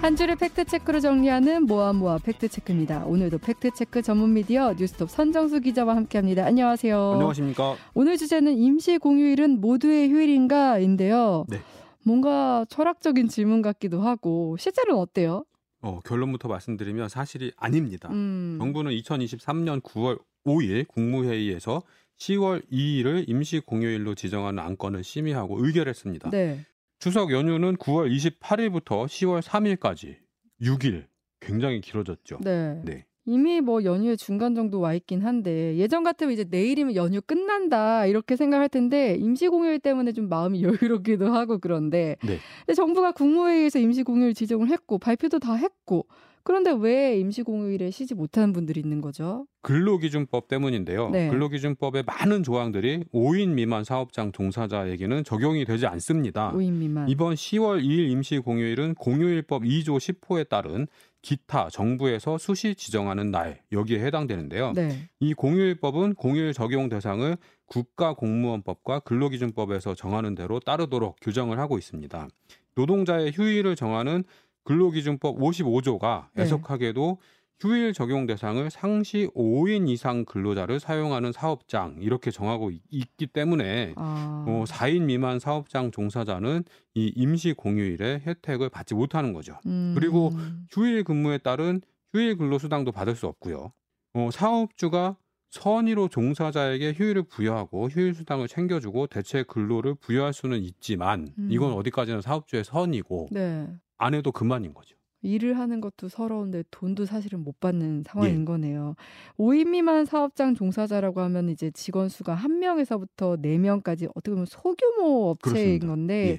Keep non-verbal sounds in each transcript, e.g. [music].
한 줄의 팩트체크로 정리하는 모아모아 팩트체크입니다. 오늘도 팩트체크 전문 미디어 뉴스톱 선정수 기자와 함께합니다. 안녕하세요. 안녕하십니까. 오늘 주제는 임시 공휴일은 모두의 휴일인가인데요. 네. 뭔가 철학적인 질문 같기도 하고 실제로는 어때요? 어, 결론부터 말씀드리면 사실이 아닙니다. 음. 정부는 2023년 9월 5일 국무회의에서 10월 2일을 임시 공휴일로 지정하는 안건을 심의하고 의결했습니다. 네. 추석 연휴는 9월 28일부터 10월 3일까지 6일 굉장히 길어졌죠. 네. 네. 이미 뭐 연휴의 중간 정도 와 있긴 한데 예전 같으면 이제 내일이면 연휴 끝난다 이렇게 생각할 텐데 임시 공휴일 때문에 좀 마음이 [laughs] 여유롭기도 하고 그런데 네. 근데 정부가 국무회의에서 임시 공휴일 지정을 했고 발표도 다 했고 그런데 왜 임시 공휴일에 쉬지 못하는 분들이 있는 거죠? 근로기준법 때문인데요. 네. 근로기준법의 많은 조항들이 5인 미만 사업장 종사자에게는 적용이 되지 않습니다. 5인 미만. 이번 10월 2일 임시 공휴일은 공휴일법 2조 10호에 따른 기타 정부에서 수시 지정하는 날 여기에 해당되는데요. 네. 이 공휴일법은 공휴일 적용 대상을 국가공무원법과 근로기준법에서 정하는 대로 따르도록 규정을 하고 있습니다. 노동자의 휴일을 정하는 근로기준법 55조가 네. 애석하게도 휴일 적용 대상을 상시 5인 이상 근로자를 사용하는 사업장 이렇게 정하고 있- 있기 때문에 아. 어, 4인 미만 사업장 종사자는 이 임시 공휴일의 혜택을 받지 못하는 거죠. 음. 그리고 휴일 근무에 따른 휴일 근로 수당도 받을 수 없고요. 어, 사업주가 선의로 종사자에게 휴일을 부여하고 휴일 수당을 챙겨주고 대체 근로를 부여할 수는 있지만 음. 이건 어디까지나 사업주의 선이고 네. 안 해도 그만인 거죠. 일을 하는 것도 서러운데 돈도 사실은 못 받는 상황인 예. 거네요. 5인 미만 사업장 종사자라고 하면 이제 직원 수가 한 명에서부터 네 명까지 어떻게 보면 소규모 업체인 그렇습니다. 건데 예.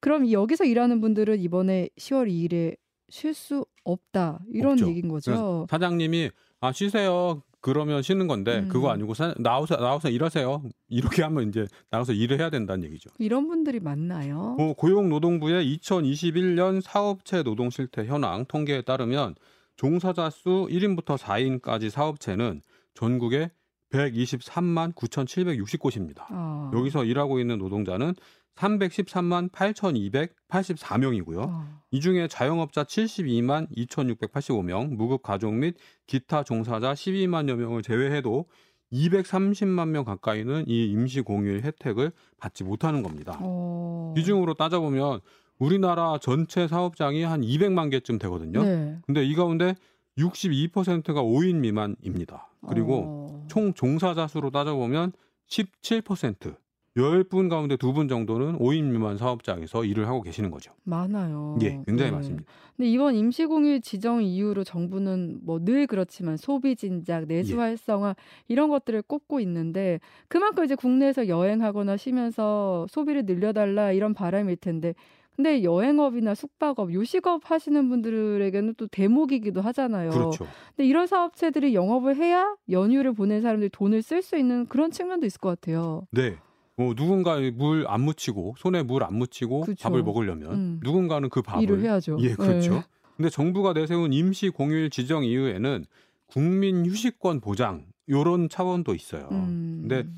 그럼 여기서 일하는 분들은 이번에 10월 2일에 쉴 수 없다 이런 없죠. 얘기인 거죠. 사장님이 아 쉬세요. 그러면 쉬는 건데 음. 그거 아니고 사, 나와서 나와서 일하세요. 이렇게 하면 이제 나가서 일을 해야 된다는 얘기죠. 이런 분들이 많나요? 어, 고용노동부의 2021년 사업체 노동 실태 현황 통계에 따르면 종사자 수 1인부터 4인까지 사업체는 전국에 123만 9,760곳입니다. 아. 여기서 일하고 있는 노동자는 313만 8,284명이고요. 아. 이 중에 자영업자 72만 2,685명, 무급 가족 및 기타 종사자 12만여 명을 제외해도 230만 명 가까이는 이 임시 공휴일 혜택을 받지 못하는 겁니다. 어. 비중으로 따져보면 우리나라 전체 사업장이 한 200만 개쯤 되거든요. 네. 근데 이 가운데 62%가 5인 미만입니다. 그리고 어. 총 종사자 수로 따져보면 17% 10분 가운데 2분 정도는 5인 미만 사업장에서 일을 하고 계시는 거죠. 많아요. 예, 굉장히 네. 많습니다. 근데 이번 임시공휴일 지정 이후로 정부는 뭐 늘 그렇지만 소비 진작, 내수 예. 활성화 이런 것들을 꼽고 있는데 그만큼 이제 국내에서 여행하거나 쉬면서 소비를 늘려달라 이런 바람일 텐데 근데 여행업이나 숙박업, 요식업 하시는 분들에게는 또 대목이기도 하잖아요. 그렇죠. 근데 이런 사업체들이 영업을 해야 연휴를 보낸 사람들이 돈을 쓸 수 있는 그런 측면도 있을 것 같아요. 네. 뭐 누군가 물 안 묻히고 손에 물 안 묻히고 그쵸. 밥을 먹으려면 음. 누군가는 그 밥을 일을 해야죠. 예, 그렇죠. 네. 근데 정부가 내세운 임시 공휴일 지정 이후에는 국민 휴식권 보장 요런 차원도 있어요. 음. 근데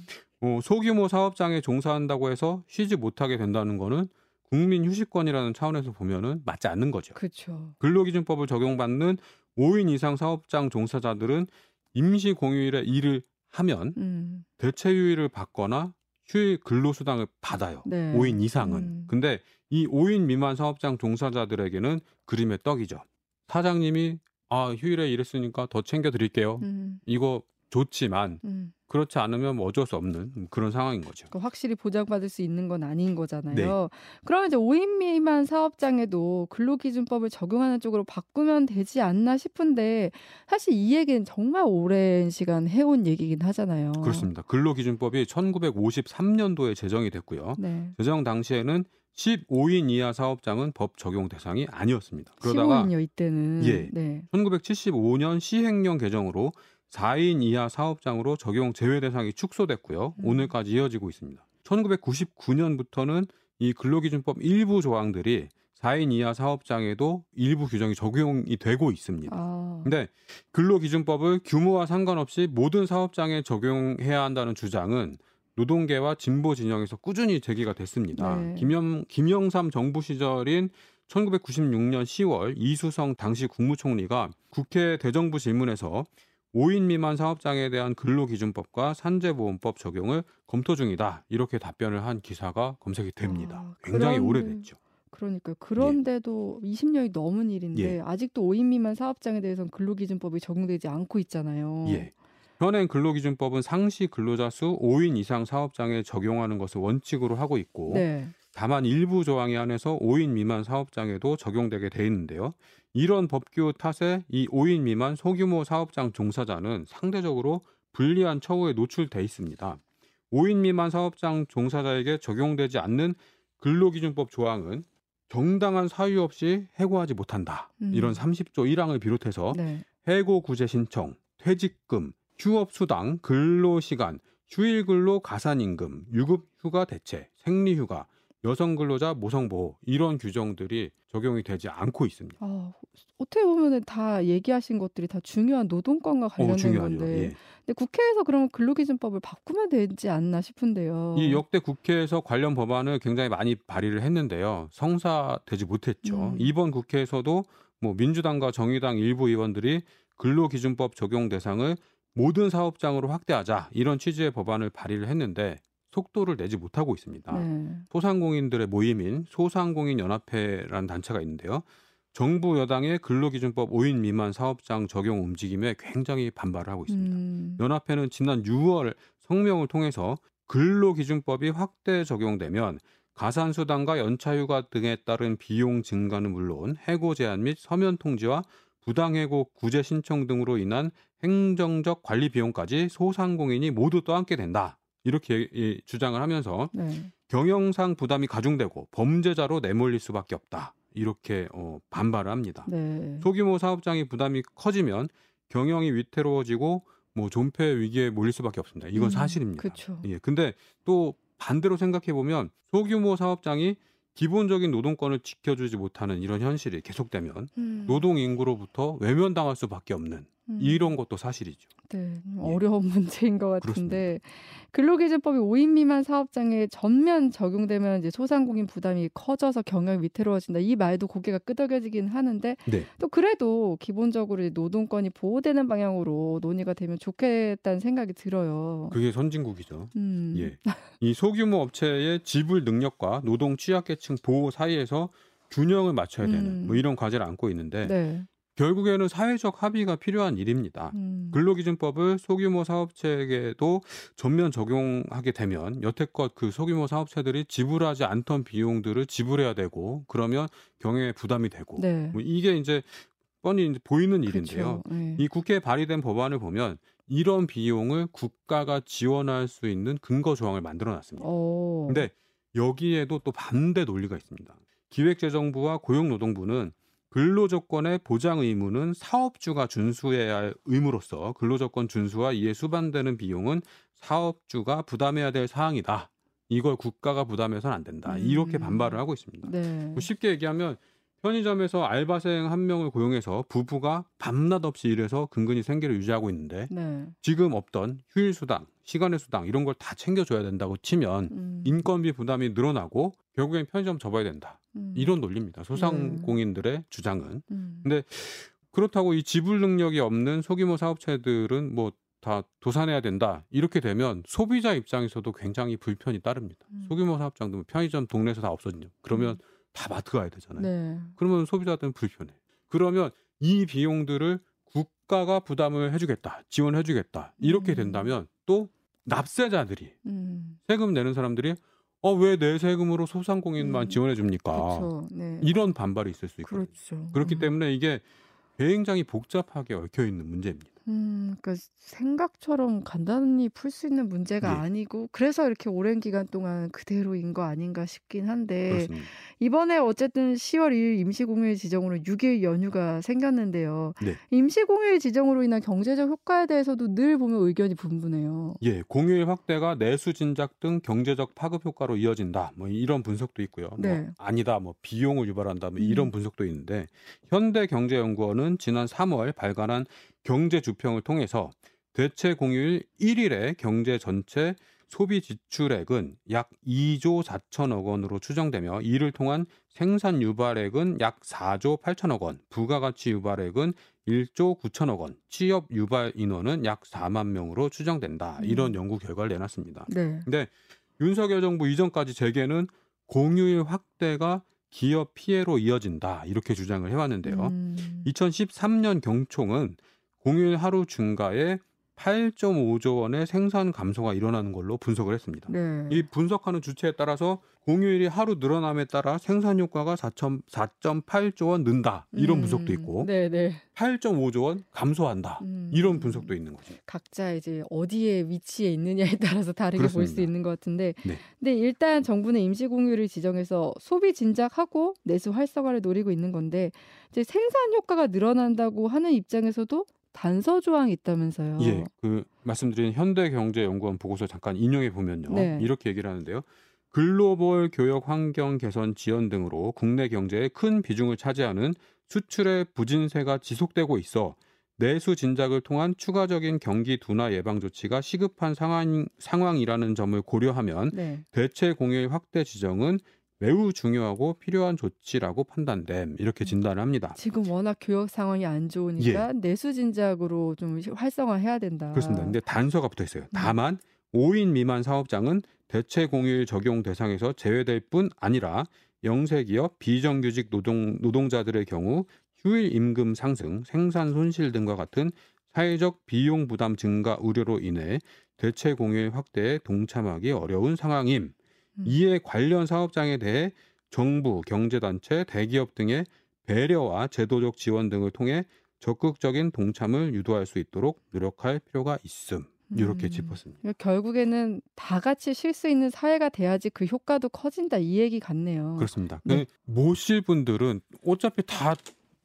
어, 소규모 사업장에 종사한다고 해서 쉬지 못하게 된다는 거는 국민 휴식권이라는 차원에서 보면은 맞지 않는 거죠. 그렇죠. 근로기준법을 적용받는 5인 이상 사업장 종사자들은 임시 공휴일에 일을 하면 음. 대체 휴일을 받거나 휴일 근로수당을 받아요. 네. 5인 이상은. 음. 근데 이 5인 미만 사업장 종사자들에게는 그림의 떡이죠. 사장님이 아 휴일에 일했으니까 더 챙겨 드릴게요. 음. 이거 좋지만 음. 그렇지 않으면 뭐 어쩔 수 없는 그런 상황인 거죠. 그러니까 확실히 보장받을 수 있는 건 아닌 거잖아요. 네. 그러면 이제 5인 미만 사업장에도 근로기준법을 적용하는 쪽으로 바꾸면 되지 않나 싶은데 사실 이 얘기는 정말 오랜 시간 해온 얘기긴 하잖아요. 그렇습니다. 근로기준법이 1953년도에 제정이 됐고요. 네. 제정 당시에는 15인 이하 사업장은 법 적용 대상이 아니었습니다. 그러다가 15인요 이때는. 예. 네. 1975년 시행령 개정으로 4인 이하 사업장으로 적용 제외 대상이 축소됐고요. 음. 오늘까지 이어지고 있습니다. 1999년부터는 이 근로기준법 일부 조항들이 4인 이하 사업장에도 일부 규정이 적용이 되고 있습니다. 아. 근데 근로기준법을 규모와 상관없이 모든 사업장에 적용해야 한다는 주장은 노동계와 진보 진영에서 꾸준히 제기가 됐습니다. 네. 김영, 김영삼 정부 시절인 1996년 10월 이수성 당시 국무총리가 국회 대정부 질문에서 5인 미만 사업장에 대한 근로기준법과 산재보험법 적용을 검토 중이다. 이렇게 답변을 한 기사가 검색이 됩니다. 아, 굉장히 그런- 오래됐죠. 그러니까요. 그런데도 20년이 넘은 일인데 예. 아직도 5인 미만 사업장에 대해서는 근로기준법이 적용되지 않고 있잖아요. 예. 현행 근로기준법은 상시 근로자 수 5인 이상 사업장에 적용하는 것을 원칙으로 하고 있고 네. 다만 일부 조항에 한해서 5인 미만 사업장에도 적용되게 돼 있는데요. 이런 법규 탓에 이 5인 미만 소규모 사업장 종사자는 상대적으로 불리한 처우에 노출돼 있습니다. 5인 미만 사업장 종사자에게 적용되지 않는 근로기준법 조항은 정당한 사유 없이 해고하지 못한다. 음. 이런 30조 1항을 비롯해서 네. 해고 구제 신청, 퇴직금, 휴업 수당, 근로 시간, 휴일 근로 가산 임금, 유급 휴가 대체, 생리 휴가, 여성 근로자 모성 보호 이런 규정들이 적용이 되지 않고 있습니다. 아, 어떻게 보면은 다 얘기하신 것들이 다 중요한 노동권과 관련된 어. 건데. 예. 근데 국회에서 그러면 근로기준법을 바꾸면 되지 않나 싶은데요. 이 역대 국회에서 관련 법안을 굉장히 많이 발의를 했는데요. 성사되지 못했죠. 음. 이번 국회에서도 뭐 민주당과 정의당 일부 의원들이 근로기준법 적용 대상을 모든 사업장으로 확대하자 이런 취지의 법안을 발의를 했는데 속도를 내지 못하고 있습니다. 네. 소상공인들의 모임인 소상공인연합회라는 단체가 있는데요. 정부 여당의 근로기준법 5인 미만 사업장 적용 움직임에 굉장히 반발을 하고 있습니다. 음. 연합회는 지난 6월 성명을 통해서 근로기준법이 확대 적용되면 가산수당과 연차휴가 등에 따른 비용 증가는 물론 해고 제한 및 서면 통지와 부당해고 구제 신청 등으로 인한 행정적 관리 비용까지 소상공인이 모두 떠안게 된다. 이렇게 예, 주장을 하면서 네. 경영상 부담이 가중되고 범죄자로 내몰릴 수밖에 없다. 이렇게 어, 반발을 합니다. 네. 소규모 사업장이 부담이 커지면 경영이 위태로워지고 뭐 존폐 위기에 몰릴 수밖에 없습니다. 이건 음, 사실입니다. 그쵸. 예. 근데 또 반대로 생각해 보면 소규모 사업장이 기본적인 노동권을 지켜주지 못하는 이런 현실이 계속되면 음. 노동 인구로부터 외면당할 수밖에 없는 음. 이런 것도 사실이죠. 네, 좀 예. 어려운 [laughs] 문제인 것 같은데 근로기준법이 5인 미만 사업장에 전면 적용되면 이제 소상공인 부담이 커져서 경영이 위태로워진다. 이 말도 고개가 끄덕여지긴 하는데 네. 또 그래도 기본적으로 이 노동권이 보호되는 방향으로 논의가 되면 좋겠다는 생각이 들어요. 그게 선진국이죠. 음. 예. 이 소규모 업체의 지불 능력과 노동 취약계층 보호 사이에서 균형을 맞춰야 되는 음. 뭐 이런 과제를 안고 있는데 네. 결국에는 사회적 합의가 필요한 일입니다. 음. 근로기준법을 소규모 사업체에게도 전면 적용하게 되면 여태껏 그 소규모 사업체들이 지불하지 않던 비용들을 지불해야 되고 그러면 경영에 부담이 되고 네. 뭐 이게 이제 뻔히 이제 보이는 일인데요. 그렇죠. 네. 이 국회에 발의된 법안을 보면 이런 비용을 국가가 지원할 수 있는 근거 조항을 만들어 놨습니다. 어. 근데 여기에도 또 반대 논리가 있습니다. 기획재정부와 고용노동부는 근로조건의 보장 의무는 사업주가 준수해야 할 의무로서 근로조건 준수와 이에 수반되는 비용은 사업주가 부담해야 될 사항이다. 이걸 국가가 부담해서는 안 된다. 이렇게 음. 반발을 하고 있습니다. 네. 뭐 쉽게 얘기하면 편의점에서 알바생 한 명을 고용해서 부부가 밤낮 없이 일해서 근근히 생계를 유지하고 있는데 네. 지금 없던 휴일 수당, 시간의 수당 이런 걸 다 챙겨줘야 된다고 치면 음. 인건비 부담이 늘어나고 결국엔 편의점 접어야 된다. 음. 이런 논리입니다. 소상공인들의 주장은. 음. 근데 그렇다고 이 지불 능력이 없는 소규모 사업체들은 뭐 다 도산해야 된다. 이렇게 되면 소비자 입장에서도 굉장히 불편이 따릅니다. 음. 소규모 사업장 도 편의점 동네에서 다 없어진요. 그러면 다 마트 가야 되잖아요. 네. 그러면 소비자들은 불편해. 그러면 이 비용들을 국가가 부담을 해주겠다, 지원해주겠다 이렇게 음. 된다면 또 납세자들이 음. 세금 내는 사람들이 어 왜 내 세금으로 소상공인만 음. 지원해 줍니까? 네. 이런 반발이 있을 수 있거든요. 그렇죠. 그렇기 음. 때문에 이게 굉장히 복잡하게 얽혀 있는 문제입니다. 음, 그러니까 생각처럼 간단히 풀 수 있는 문제가 예. 아니고 그래서 이렇게 오랜 기간 동안 그대로인 거 아닌가 싶긴 한데 그렇습니다. 이번에 어쨌든 10월 2일 임시공휴일 지정으로 6일 연휴가 생겼는데요. 네. 임시공휴일 지정으로 인한 경제적 효과에 대해서도 늘 보면 의견이 분분해요. 예, 공휴일 확대가 내수 진작 등 경제적 파급 효과로 이어진다. 뭐 이런 분석도 있고요. 네. 뭐 아니다. 뭐 비용을 유발한다. 뭐 음. 이런 분석도 있는데 현대경제연구원은 지난 3월 발간한 경제 주평을 통해서 대체 공휴일 1일에 경제 전체 소비 지출액은 약 2조 4천억 원으로 추정되며 이를 통한 생산 유발액은 약 4조 8천억 원, 부가가치 유발액은 1조 9천억 원, 취업 유발 인원은 약 4만 명으로 추정된다. 이런 연구 결과를 내놨습니다. 네. 근데 윤석열 정부 이전까지 재계는 공휴일 확대가 기업 피해로 이어진다 이렇게 주장을 해왔는데요. 음. 2013년 경총은 공휴일 하루 증가에 8.5조 원의 생산 감소가 일어나는 걸로 분석을 했습니다. 네. 이 분석하는 주체에 따라서 공휴일이 하루 늘어남에 따라 생산 효과가 4.8조 원 는다 이런 분석도 있고 네, 네. 8.5조 원 감소한다 음. 이런 분석도 있는 거죠. 각자 이제 어디에 위치에 있느냐에 따라서 다르게 볼 수. 있는 것 같은데, 네. 근데 일단 정부는 임시 공휴를 지정해서 소비 진작하고 내수 활성화를 노리고 있는 건데, 이제 생산 효과가 늘어난다고 하는 입장에서도 단서 조항이 있다면서요. 예, 그 말씀드린 현대경제연구원 보고서 잠깐 인용해 보면요, 네. 이렇게 얘기를 하는데요. 글로벌 교역 환경 개선 지원 등으로 국내 경제에 큰 비중을 차지하는 수출의 부진세가 지속되고 있어 내수 진작을 통한 추가적인 경기 둔화 예방 조치가 시급한 상황, 상황이라는 점을 고려하면 네. 대체 공휴일 확대 지정은 매우 중요하고 필요한 조치라고 판단됨 이렇게 진단을 합니다. 지금 워낙 교역 상황이 안 좋으니까 내수 진작으로 좀 활성화해야 된다. 예. 그렇습니다. 근데 단서가 붙어 있어요. 음. 다만 5인 미만 사업장은 대체 공휴일 적용 대상에서 제외될 뿐 아니라 영세기업 비정규직 노동 노동자들의 경우 휴일 임금 상승, 생산 손실 등과 같은 사회적 비용 부담 증가 우려로 인해 대체 공휴일 확대에 동참하기 어려운 상황임. 음. 이에 관련 사업장에 대해 정부, 경제단체, 대기업 등의 배려와 제도적 지원 등을 통해 적극적인 동참을 유도할 수 있도록 노력할 필요가 있음. 이렇게 음. 짚었습니다. 결국에는 다 같이 쉴 수 있는 사회가 돼야지 그 효과도 커진다 이 얘기 같네요. 그렇습니다. 네. 모실 분들은 어차피 다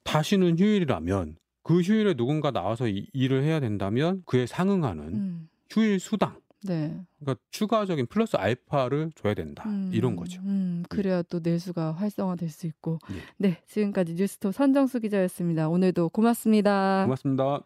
다시는 휴일이라면 그 휴일에 누군가 나와서 이- 일을 해야 된다면 그에 상응하는 음. 휴일 수당, 네. 그러니까 추가적인 플러스 알파를 줘야 된다. 음, 이런 거죠. 음, 그래야 또 내수가 활성화될 수 있고. 예. 네, 지금까지 뉴스톱 선정수 기자였습니다. 오늘도 고맙습니다. 고맙습니다.